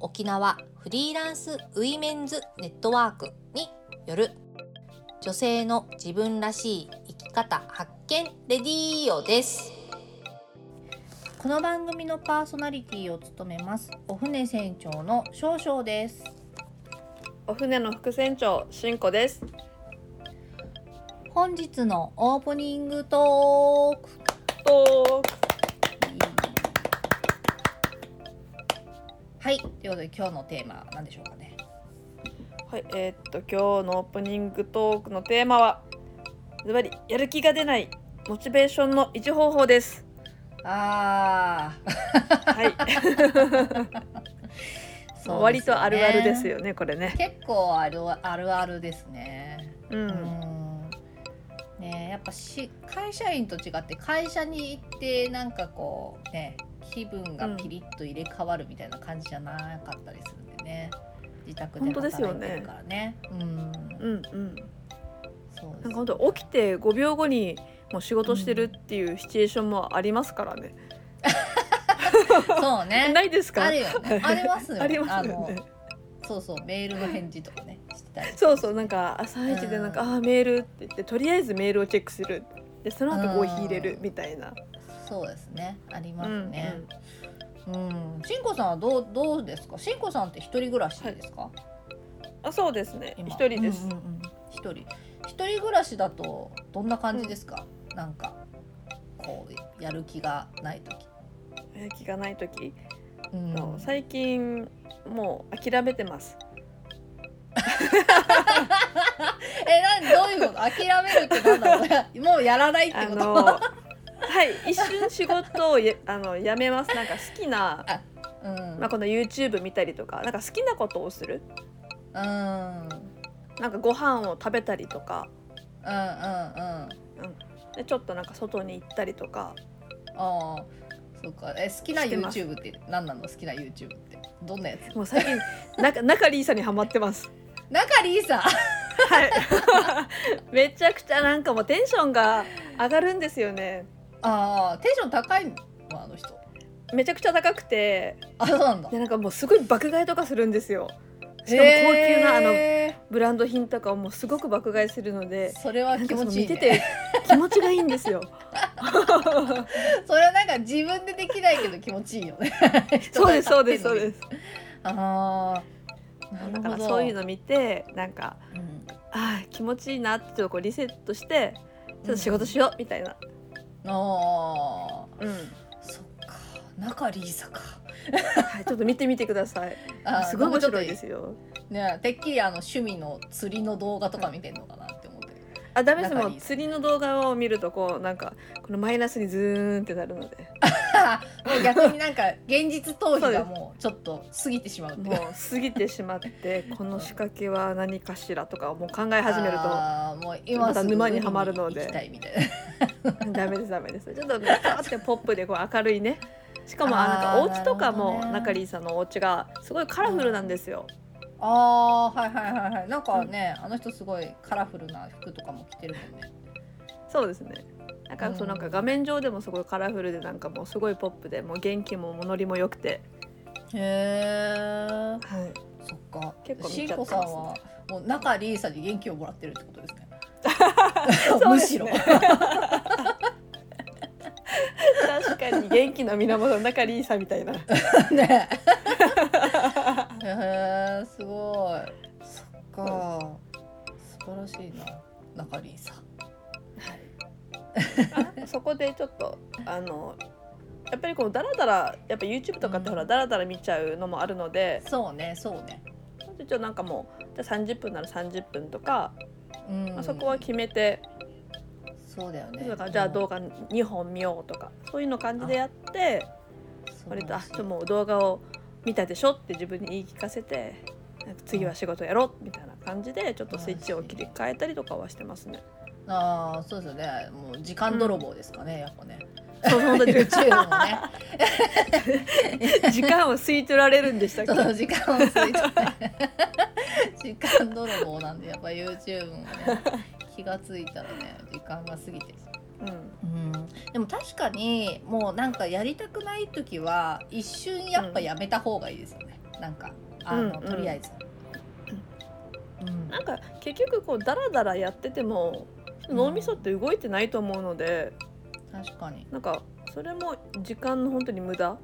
沖縄フリーランスウィメンズネットワークによる女性の自分らしい生き方発見レディーオです。この番組のパーソナリティを務めますお船船長の少々です。お船の副船長しんこです。本日のオープニングトーク。とはい。ということで今日のテーマは何でしょうかね。はい。えーっと今日のオープニングトークのテーマはズバリやる気が出ないモチベーションの維持方法です。あはい。ー割とあるあるですよねこれね。結構あるあるあるですね。ううん。んねえやっぱし会社員と違って会社に行ってなんかこうね気分がピリッと入れ替わるみたいな感じじゃなかったりするんでね。自宅で本当ですよね。働いてるからね。うん。うんうん。そうなんか本当起きて5秒後にもう仕事してるっていうシチュエーションもありますからね、そうね。ないですか？あるよね。ありますよ。ありますよのねそうそうメールの返事とかねしてたり。そうそうなんか朝一でなんか、うん。あーメールって言ってとりあえずメールをチェックする。でその後コーヒー入れるみたいな、そうですね。ありますうんねうん。しんこさんはどうどうですか？しんこさんって一人暮らしですか、あそうですね。今。一人です、うんうんうん一人。一人暮らしだとどんな感じですか、なんかこうやる気がない時、やる気がない時、うん。の最近もう諦めてます。えなんどういうこと？諦めるってなんだろう。ねもうやらないってあこと？のはい一瞬仕事をやあのやめます。なんか好きな、うん、まあ、この YouTube 見たりとかなんか好きなことをする？うん。うんなんかご飯を食べたりとか。うんうんでちょっとなんか外に行ったりとか。ああそうか。え好きな YouTube って何なの？好きな YouTube って。どんなやつ？もう最近中中リーさんにハマってます。中リーさんはい。めちゃくちゃなんかもうテンションが上がるんですよねああテンション高いの？あの人。めちゃくちゃ高くて。あそうなんだ。でなんかもうすごい爆買いとかするんですよ。しかも高級なあのへブランド品とかをもうすごく爆買いするので。ーそれは気持ちいい、ね、の見てて気持ちがいいんですよ。それはなんか自分でできないけど気持ちいいよね。そうですそうですそうすです。ああなだからそういうの見てなんかうん。あー気持ちいいなってちょっとこうリセットしてちょっと仕事しようみたいな、ああうんそっか。中リーサか。はい、ちょっと見てみてください。あーすごい面白いで僕すよ。ねてっきりあの趣味の釣りの動画とか見てんのかなって思って。あダメです。もう釣りの動画を見るとこうなんかこのマイナスにズーンってなるのでもう逆になんか現実逃避がもうちょっと過ぎてしまうもう過ぎてしまって この仕掛けは何かしらとかもう考え始めるともう今また沼にはまるので。ダメですダメです。ちょっとねパーってポップでこう明るいね。しかもあなんかお家とかも中里さんのお家がすごいカラフルなんですよ、あーはいはいはいはい。なんかね、あの人すごいカラフルな服とかも着てるもんね。そうですねなんかそううんなんか画面上でもすごいカラフルでなんかもうすごいポップでもう元気もノリも良くて、へえはい、そっか。結構見しんちゃってます。ねこさんはもう中リーサに元気をもらってるってことです ね。むしろ。確かに元気の源の中里さんみたいな。ね。へえすごい。そっか。素晴らしいな。中リーサあそこでちょっとあのやっぱりこうダラダラやっぱ YouTube とかってほらダラダラ見ちゃうのもあるので、そうねそうね。一応なんかもうじゃあ30分なら30分とか、うん。まあそこは決めて、そうだよね。だからじゃあ動画2本見ようとかそういうの感じでやって割とあちょっともう動画を見たでしょって自分に言い聞かせて次は仕事やろうみたいな感じでちょっとスイッチを切り替えたりとかはしてますね。ああそうですよね。もう時間泥棒ですかね、やっぱね。そう本当に YouTube もね。時間を吸い取られるんでしたっけ？時間を過ぎて時間泥棒なんでやっぱ YouTube もね気がついたらね時間が過ぎて。うん。うん。でも確かにもうなんかやりたくない時は一瞬やっぱやめた方がいいですよね、なんかあの、うんうん。とりあえず、うん。なんか結局こうダラダラやってても脳みそって動いてないと思うので、確かに。なんかそれも時間の本当に無駄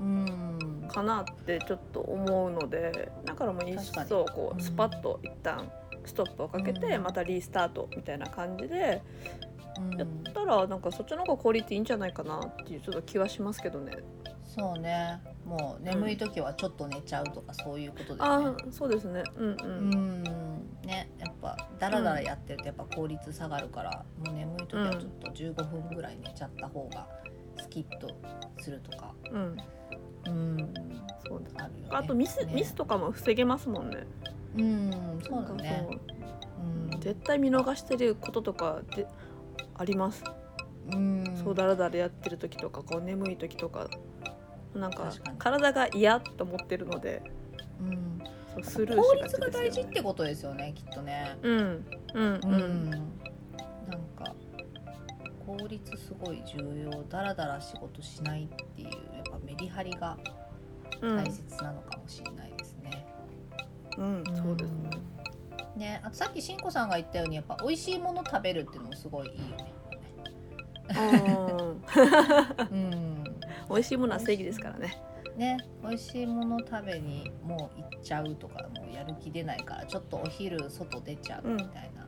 うん。かなってちょっと思うのでだからもう一層こうスパッと一旦ストップをかけてうん。またリスタートみたいな感じでうん。やったらなんかそっちの方がクオリティいいんじゃないかなっていうちょっと気はしますけどね。そうね。もう眠い時はちょっと寝ちゃうとかそういうことですね、ああそうですね。うんう。うんん。ねダラダラやってるとやっぱ効率下がるから、もう眠い時はちょっと15分ぐらい寝ちゃった方がスキッとするとか。うん。うん。そうだ。あるよね。あとミス、ね。ミスとかも防げますもんね。うんそうだね。そう。うん。絶対見逃してることとかであります。うん。そうだらだらやってる時とかこう眠い時とか。なんか体が嫌と思ってるので。うんそうスルー効率が大事ってことですよねきっとねうんうんううんん、なんか効率すごい重要ダラダラ仕事しないっていうやっぱメリハリがうん大切なのかもしれないですね。うん、そうですね。ね、あとさっきしんこさんが言ったようにやっぱ美味しいもの食べるっていうのもすごいいいよね。うんうん、美味しいものは正義ですからね。ね美味しいもの食べにもう行っちゃうとかもうやる気出ないからちょっとお昼外出ちゃうみたいな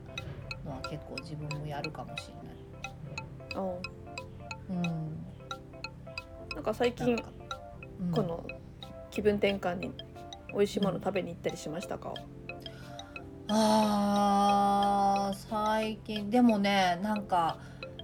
のは結構自分もやるかもしれない。おうん、なんか最近なんかうんこの気分転換に美味しいもの食べに行ったりしましたか？あー最近でもねなんか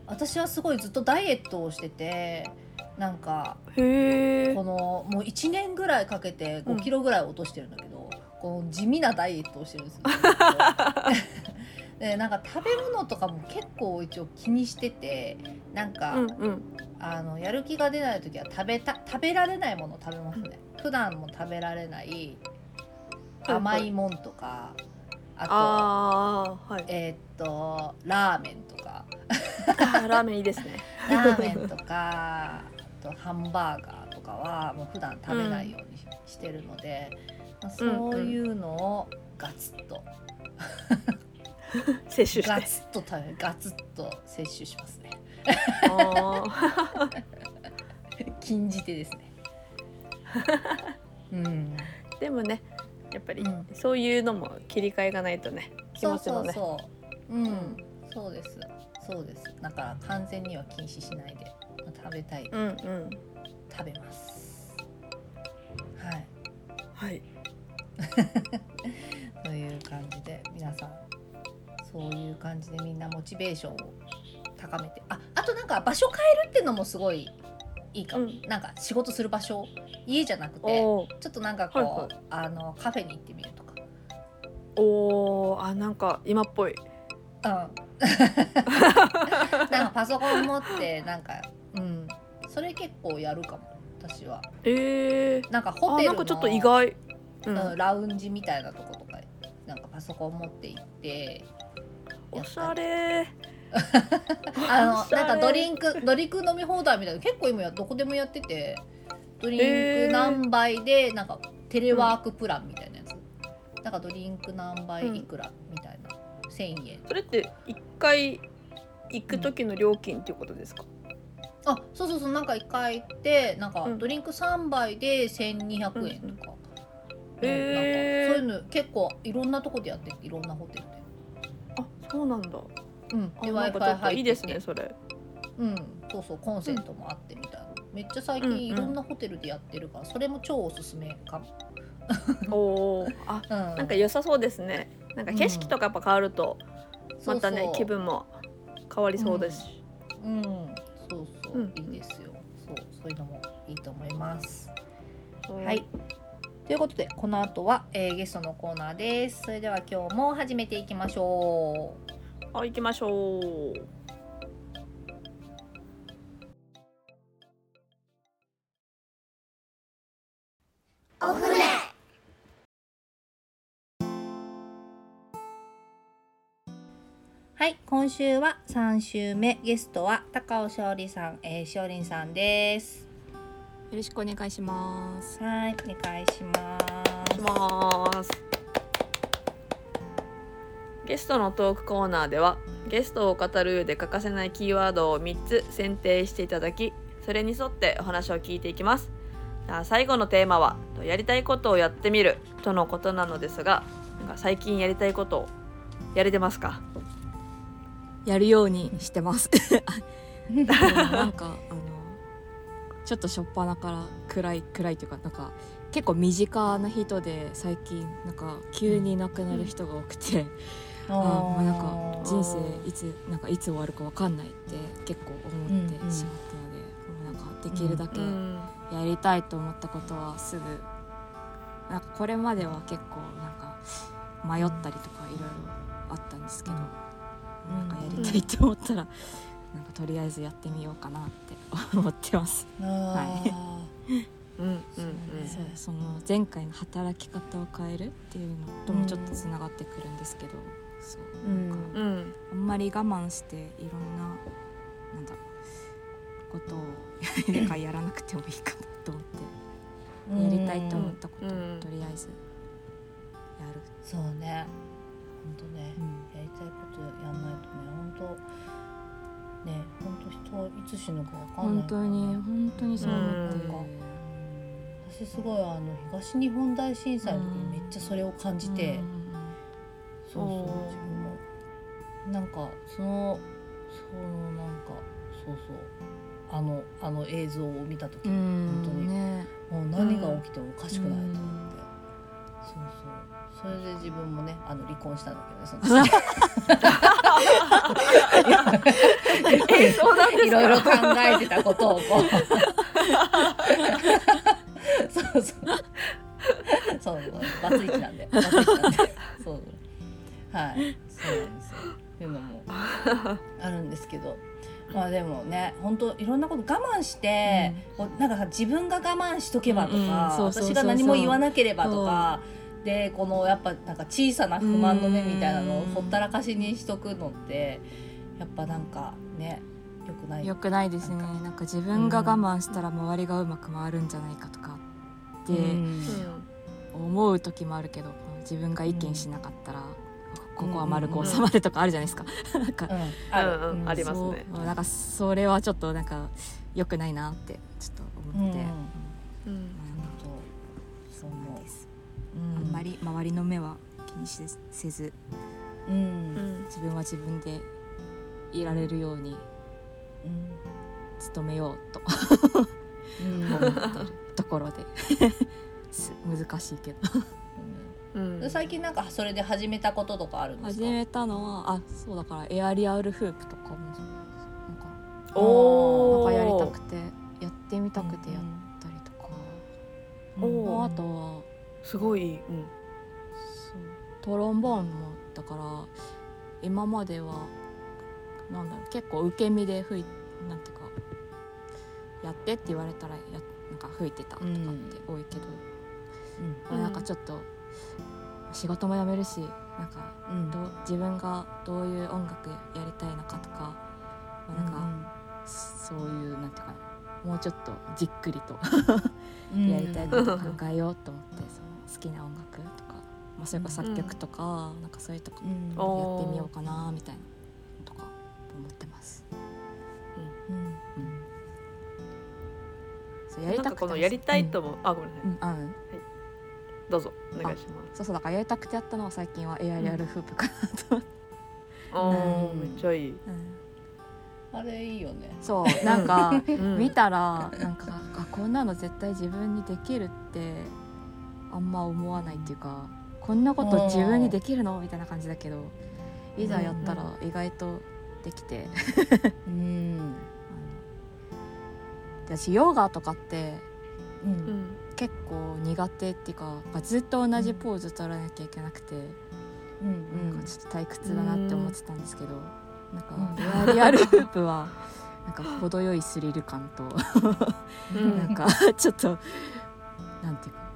私はすごいずっとダイエットをしててなんかへえこ。のもう1年ぐらいかけてうん5キロぐらい落としてるんだけど、この地味なダイエットをしてるんですよ。でなんか食べ物とかも結構一応気にしててなんか、うんうん。あのやる気が出ない時は食べた食べられないものを食べますね。普段も食べられない甘いもんとか、あとはい。えーっとラーメンとかラーメンいいですね。ラーメンとかあとハンバーガーとかはもう普段食べないようにし,、してるので、まあ、そういうのをガツッと、摂取して。ガツッと食べガツッと摂取しますね。あ 禁じ手ですね。うん。ーでもねやっぱりうん。そういうのも切り替えがないとね気そう持ちもね。そうそうう。ん。そうです。そうです。だから完全には禁止しないで。まあ食べたい、うんうん。食べます。はい。はい。という感じで皆さんそういう感じでみんなモチベーションを高めて。ああとなんか場所変えるっていうのもすごいいいかも、うん。なんか仕事する場所家じゃなくてちょっとなんかこう、はいはい。あのカフェに行ってみるとか。おーあなんか今っぽい。うん。なんかパソコン持ってなんかうんそれ結構やるかも私は。えー、なんかホテルのちょっと意外。ううんラウンジみたいなとことかなんかパソコン持って行っておしゃれ。あのなんかドリンクドリンク飲み放題みたいな結構今やどこでもやっててドリンク何杯でなんかテレワークプランみたいなやつ、なんかドリンク何杯いくらみたいな、1,000円。それって一回行く時の料金っていうことですか？あそうそうそうなんか1回行ってなんかうん。ドリンク3杯で1200円とか、へーなんかそういうの結構いろんなとこでやってていろんなホテルで。あそうなんだ。うん、であなんか Wi-Fi ちょっと入ってていいですねそれ。うん、そうそうコンセントもあってみたいな、めっちゃ最うんうん。近いろんなホテルでやってるから、それも超おすすめかも、おお。あうん、なんか良さそうですね。なんか景色とかやっぱ変わるとまたねそうそう。気分も変わりそうですし。うん。そうそう、うんいいですよそうそういうのもいいと思いますはい。ということでこの後は、えーゲストのコーナーです。それでは今日も始めていきましょう。はい行きましょうはい、今週は3週目ゲストは高尾勝利さん、えー、しおりんさんです。よろしくお願いします。はい、お願いします。しますゲストのトークコーナーではゲストを語る上で欠かせないキーワードを3つ選定していただきそれに沿ってお話を聞いていきます最後のテーマは「やりたいことをやってみる」とのことなのですがなんか最近やりたいことをやれてますか？やるようにしてます。なんかあのちょっと初っ端から暗い暗いというかなんか結構身近な人で最近なんか急に亡くなる人が多くて、あーもうなんか人生いつなんかいつ終わるかわかんないって結構思ってしまったので、もうなんかできるだけうんやりたいと思ったことはすぐなんかこれまでは結構なんか迷ったりとかいろいろあったんですけど、うんなんかやりたいと思ったら、なんかとりあえずやってみようかなって 思ってます。はうんうんうん。そうその前回の働き方を変えるっていうのともちょっとつながってくるんですけど、そう。うん。なんかうんあんまり我慢していろんななんだろうことをややらなくてもいいかなと思って。やりたいと思ったことをうんとりあえずやる、そうね。本当ね、うん。やりたいことやんないとね、本当ね、本当人いつ死ぬかわかんない本当に本当にそう思って、うん。私すごいあの東日本大震災の時にめっちゃそれを感じて、そうそうおー自分も。なんかそのそのなんかそうそう。あのあの映像を見た時、うん。本当に。ね。もう何が起きてもおかしくないと。思って、そうそれで自分もねあの離婚したんだけどねえその時いろいろ考えてたことをこう。そうそう。そうバツイチなんで。バツイチなんで。そう。はい。そうなんですよ。いうのもあるんですけど。まあでもね本当いろんなこと我慢して、こうなんかさ自分が我慢しとけばとか、私が何も言わなければとかでこのやっぱなんか小さな不満の目みたいなのをほったらかしにしとくのってやっぱなんかねよくない。よくないですね。なんなんか自分が我慢したら周りがうまく回るんじゃないかとかってうん。思う時もあるけど自分が意見しなかったら、ここは丸く収まるとかあるじゃないですか。なんかうん。ある、うん。うんありますね。なんかそれはちょっとなんか良くないなってちょっと思って、うん。うんあんまり周りの目は気にしせずうん。ううんん自分は自分でいられるように努めようと。うん。思ってるところで。す難しいけど。うん。で最近なんかそれで始めたこととかあるんですか？始めたのはあそうだからエアリアルフープとかもなんかおー。なんかやりたくてやってみたくてやったりとか、おー。あとはすごい、うん、トロンボーンもだから今まではなんだろう結構受け身で吹いなんていうかやってって言われたらやなんか吹いてたとかって多いけど、まあなんかちょっと仕事も辞めるしなんかうんどう自分がどういう音楽やりたいのかとか、まあなんかそういうなんていうかもうちょっとじっくりとうん。やりたいこと考えようと思って好きな音楽とか、まあ、それこそ作曲とか、なんかそういうとこうん。やおってみようかなみたいなのとか思ってます。うん。そうやりたくてなんかこのやりたいとも、あごめんなさい。うんあうん。どうぞお願いします。そうそうだからやりたくてやったのは最近はエアリアルフープかなと思って、おーうん。めっちゃいい、うん。あれいいよね。そうなんかうん。見たらなんかあこんなの絶対自分にできるってあんま思わないっていうかこんなこと自分にできるの？みたいな感じだけどいざやったら意外とできて、うん。私ヨガとかってううん。ん結構苦手っていうかまあずっと同じポーズ取らなきゃいけなくて、うんなんかちょっと退屈だなって思ってたんですけど、なんかうん。リアルフープはなんか程よいスリル感とうん。なんかちょっとなんていうか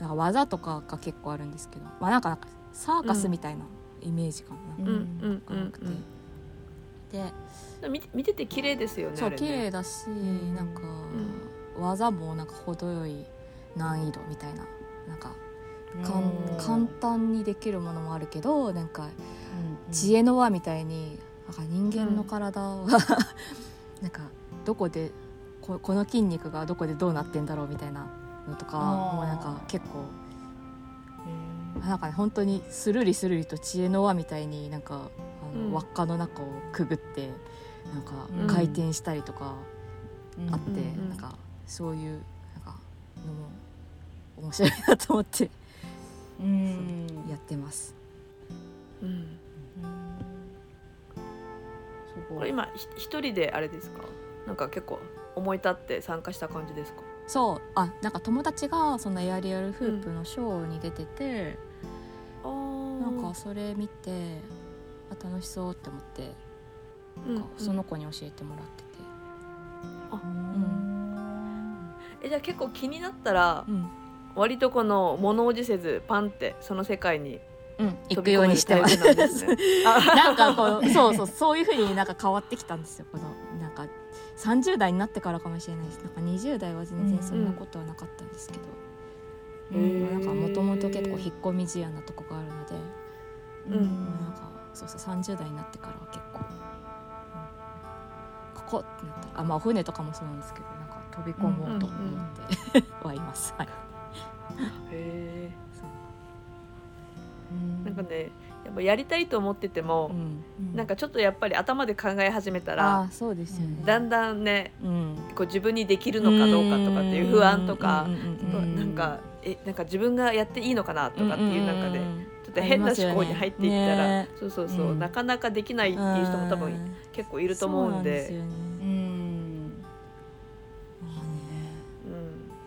なんか技とかが結構あるんですけどまあなんかなんかサーカスみたいなイメージかな、うん。うんがなくて、でうん見て見てて綺麗ですよねそう綺麗だし、ん。なんか、技もなんか程よい難易度みたいななんか簡単にできるものもあるけどなんか知恵の輪みたいになんか人間の体は、なんかどこでここの筋肉がどこでどうなってんだろうみたいなのとかもうなんか結構なんかね本当にスルリスルリと知恵の輪みたいになんかあの、うん。輪っかの中をくぐってなんかうん。回転したりとかあって、なんかそういうなんかのも面白いなと思ってうん。やってます。これ今ひ一人であれですか？なんか結構思い立って参加した感じですか？そうあなんか友達がそのエアリアルフープのショーに出てて、あー。なんかそれ見てあ楽しそうって思ってうんなんかその子に教えてもらってて、うん。えじゃあ結構気になったらうん。割とこの物おじせずパンってその世界にうん、行くようにしてますプなんですね。あ なんかこうそうそうそういう風になんか変わってきたんですよこの30代になってからかもしれないですなんか20代は全然そんなことはなかったんですけど、うん。まあなんかもともと結構引っ込み思案なとこがあるので、うん。まあなんかそうそう30代になってからは結構、うん。ここってなったらあまあお船とかもそうなんですけどなんか飛び込もうと思って、はいます。はい。へそう。ーなんかねやっぱやりたいと思ってても、うんなんかちょっとやっぱり頭で考え始めたあらあそうですよね、だんだんねうん。こう自分にできるのかどうかとかっていう不安とかうなんかえなんか自分がやっていいのかなとかっていう中でちょっと変な思考に入っていったら、ね。そうそうそう、うん。なかなかできないっていう人も多分うん。結構いると思うんで。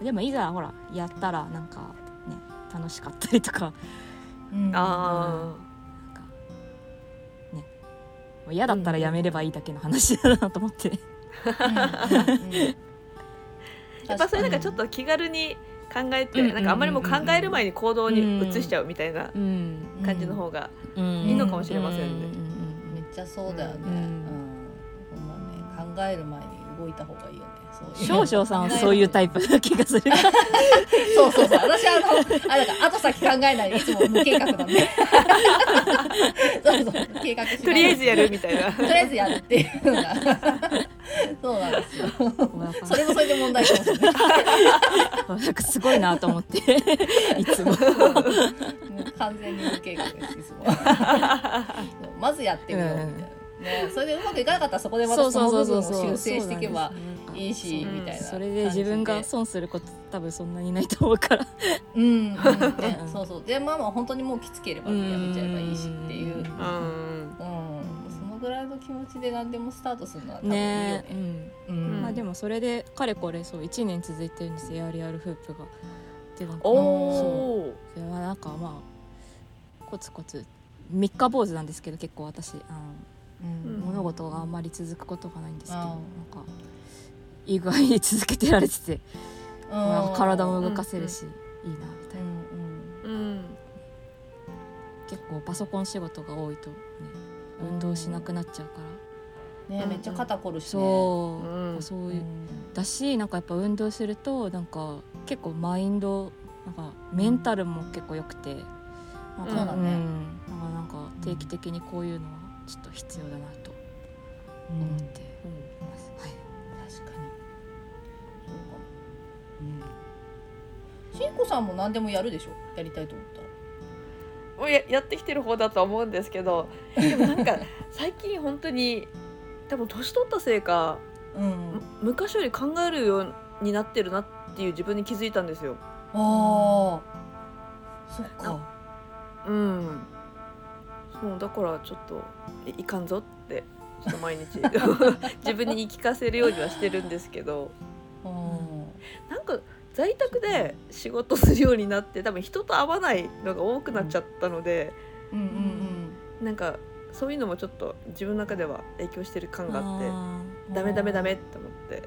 でもいざほらやったらなんかね楽しかったりとか。うんあなんかねもう嫌だったらやめればいいだけの話だなと思って、やっぱそれなんかちょっと気軽に考えて、うん。なんかあんまりもう考える前に行動に移しちゃうみたいなうん。感じの方が、うん。いいのかもしれませんね。めっちゃそうだよね。うん。うん。ほんまね。考える前に動いた方がいいよね。少々さんはそういうタイプな気がする。そうそうそう。私あのあだから後先考えない。でいつも無計画なんで。そうそう計画しとりあえずやるみたいな とりあえずやるっていうのが そうなんですよ。それもそれで問題かもしれない。なんかすごいなと思って いつももう完全に無計画ですいつも。まずやってみようみたいな。ね、それでうまくいかなかったらそこでまたその部分を修正していけばいいしみたいなそれで自分が損すること多分そんなにないと思うから。うん、うんねうん。そうそう。でまあまあ本当にもうきつければやめちゃえばいいしっていう、うん。うん。うん。そのぐらいの気持ちで何でもスタートするのは多分いいよねね。うん。うん。まあでもそれでかれこれそう1年続いてるんですエアリアルフープが。でなんかそれはなんかまあコツコツ。三日坊主なんですけど結構私。あの、うんうん物事があんまり続くことがないんですけどなんか意外に続けてられてて、体も動かせるし、いいなみたいな。うんうん。結構パソコン仕事が多いとね運動しなくなっちゃうから。うん。ねめっちゃ肩こるしね。そう、うん。そういう、うん。だしなんかやっぱ運動するとなんか結構マインドなんかメンタルも結構良くて、なん。かそうだね。ん。なんか定期的にこういうのはちょっと必要だなとうん思ってます、はい確かに。そうかも。しんこさんも何でもやるでしょ？やりたいと思ったら。もうややってきてる方だとは思うんですけど でもなんか最近本当に多分年取ったせいかうんむ昔より考えるようになってるなっていう自分に気づいたんですよ。ああ。そっか。うんそうだからちょっといいかんぞってちょっと毎日 自分に言い聞かせるようにはしてるんですけど。なんか在宅で仕事するようになって多分人と会わないのが多くなっちゃったので、うんうんうん。なんかそういうのもちょっと自分の中では影響してる感があってあダメダメダメって思って、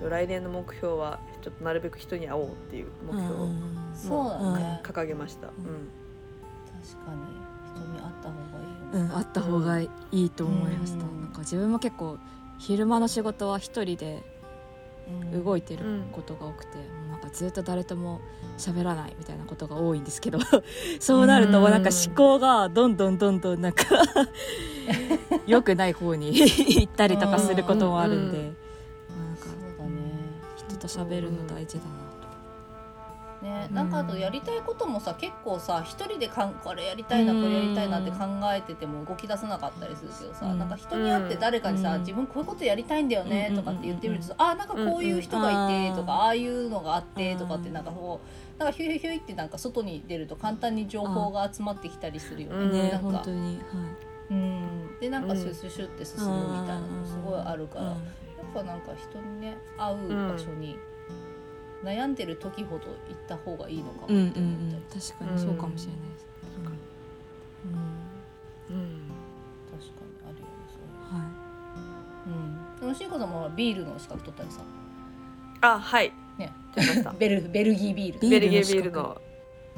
おー。来年の目標はちょっとなるべく人に会おうっていう目標を掲げました。うん。確かに人に会った方がいいよね。うん、あった方がいいと思いました、うん。なんか自分も結構昼間の仕事は一人で動いてることが多くて、もうなんかずっと誰とも喋らないみたいなことが多いんですけど そうなるともうなんか思考がどんどんどんどんなんか 良くない方に 行ったりとかすることもあるんで、うんまあなんかそうだね。人と喋るの大事だなね、うん。なんかあとやりたいこともさ結構さ一人でかんこれやりたいなこれやりたいなって考えてても動き出せなかったりするけどさ、うん。なんか人に会って誰かにさ、うん。自分こういうことやりたいんだよねうん。とかって言ってみるとさ、あなんかこういう人がいてとか、うん。ああいうのがあってとかってうんなんかこうなんかヒュイヒュイってなんか外に出ると簡単に情報が集まってきたりするよね。なんか。はい。うん、でなんかうん。シュシュシュって進むみたいなのもすごいあるから、やっぱなんか人にね会う場所に悩んでる時ほど行った方がいいのかうんうんうもって思ったり、ん確かにそうかもしれないです、うん。確かに。あるよねそういううん。はいうん、でもしんこさんもビールの資格取ったりさ。あはい。ね。ベルベルギービール。ビベルギービールの。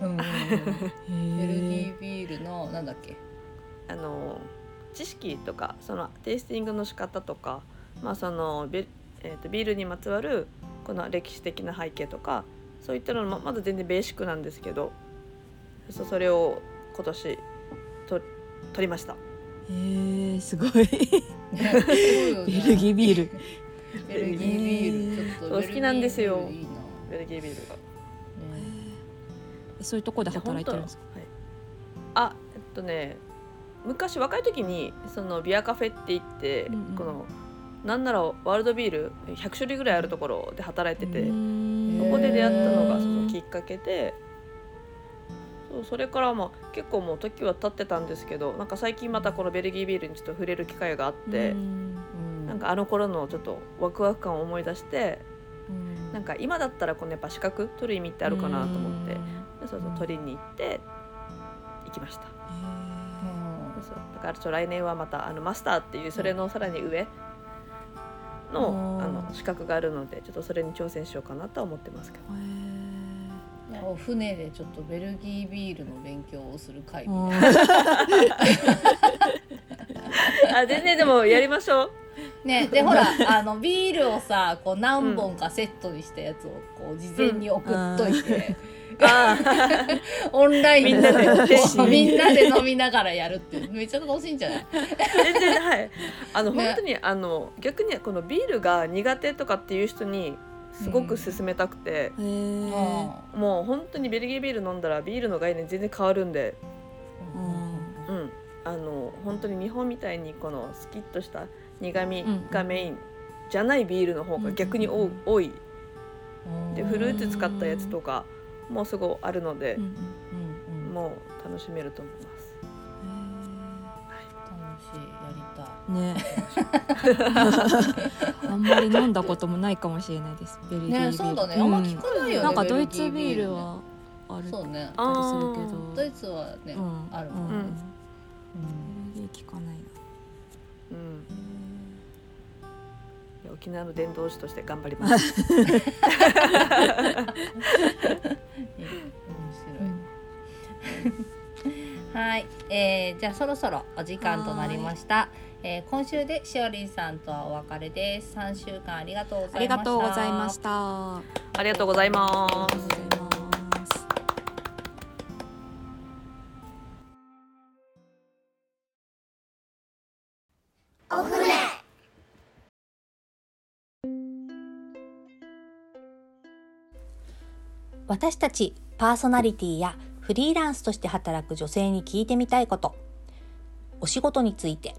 うん。うんうんベルギへービールのなんだっけ？あの知識とかそのテイスティングの仕方とか、まあそのベえー、とビールにまつわるこの歴史的な背景とかそういったのままだ全然ベーシックなんですけどそうそれを今年と取りました。えー、すごい。ベルギービール。ベルギービールちょっとそう好きなんですよ。ベルギービールが。ね。そういうところで働いてるんですか？はい、あえっとね昔若い時にそのビアカフェって言って、うんうん。このなんならワールドビール100種類ぐらいあるところで働いてて、うーん。そこで出会ったのがそのきっかけでそうそれからまあ結構もう時は経ってたんですけどなんか最近またこのベルギービールにちょっと触れる機会があって、うん。うんなんかあの頃のちょっとワクワク感を思い出してうん。なんか今だったらこのやっぱ資格取る意味ってあるかなと思ってへでそうそう取りに行って行きました。うんそうだからちょ来年はまたあのマスターっていうそれのさらに上の,、うん。あの資格があるのでちょっとそれに挑戦しようかなとは思ってますけど。お船でちょっとベルギービールの勉強をする会。ーみたいなあ全然でもやりましょう。ね、でほらあのビールをさこう何本かセットにしたやつをこう事前に送っといて、あ オンラインみんなで。みんなで飲みながらやるってめっちゃ楽しいんじゃない？全然はい。あの、ね。本当にあの逆にこのビールが苦手とかっていう人にすごく勧めたくて、へー。もう本当にベルギービール飲んだらビールの概念全然変わるんで、うん。うん、あの本当に日本みたいにこのスキッとした苦味がメインじゃないビールの方が逆に多,、うん多い。うん。でフルーツ使ったやつとかもすごいあるのでうん、うんうんうん。もう楽しめると思います。楽しい。やりたい。ね。あんまり飲んだこともないかもしれないです。ベルギービール。ねそうだね。あんま聞かないよね、なんかドイツビールはある。そうね。あたりするけど。ドイツはね、うん。あるもんね、うん。うん。聞かないな。うん、沖縄の伝道師として頑張ります。面白いはい、えー、じゃあそろそろお時間となりました。えー、今週でしおりんさんとはお別れです。三週間ありがとうございました。ありがとうございましたありがとうございます私たちパーソナリティやフリーランスとして働く女性に聞いてみたいこと。お仕事について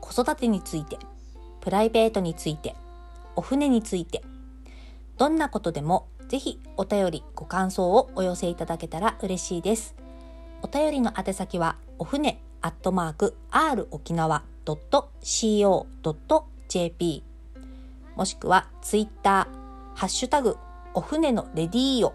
子育てについてプライベートについてお船について。どんなことでもぜひお便りご感想をお寄せいただけたら嬉しいです。お便りの宛先はお船アットマーク r 沖縄 .co.jp もしくはツイッター、ハッシュタグ、お船のレディーオ。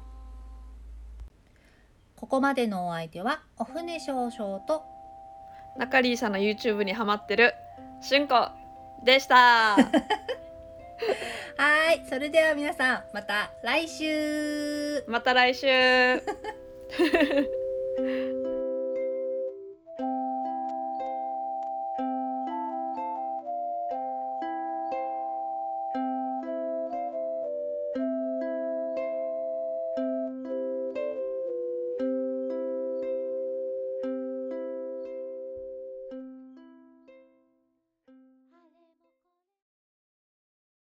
ここまでのお相手はお船少々と中里さんの YouTube にハマってるしゅんこでした。はい、それでは皆さんまた来週。また来週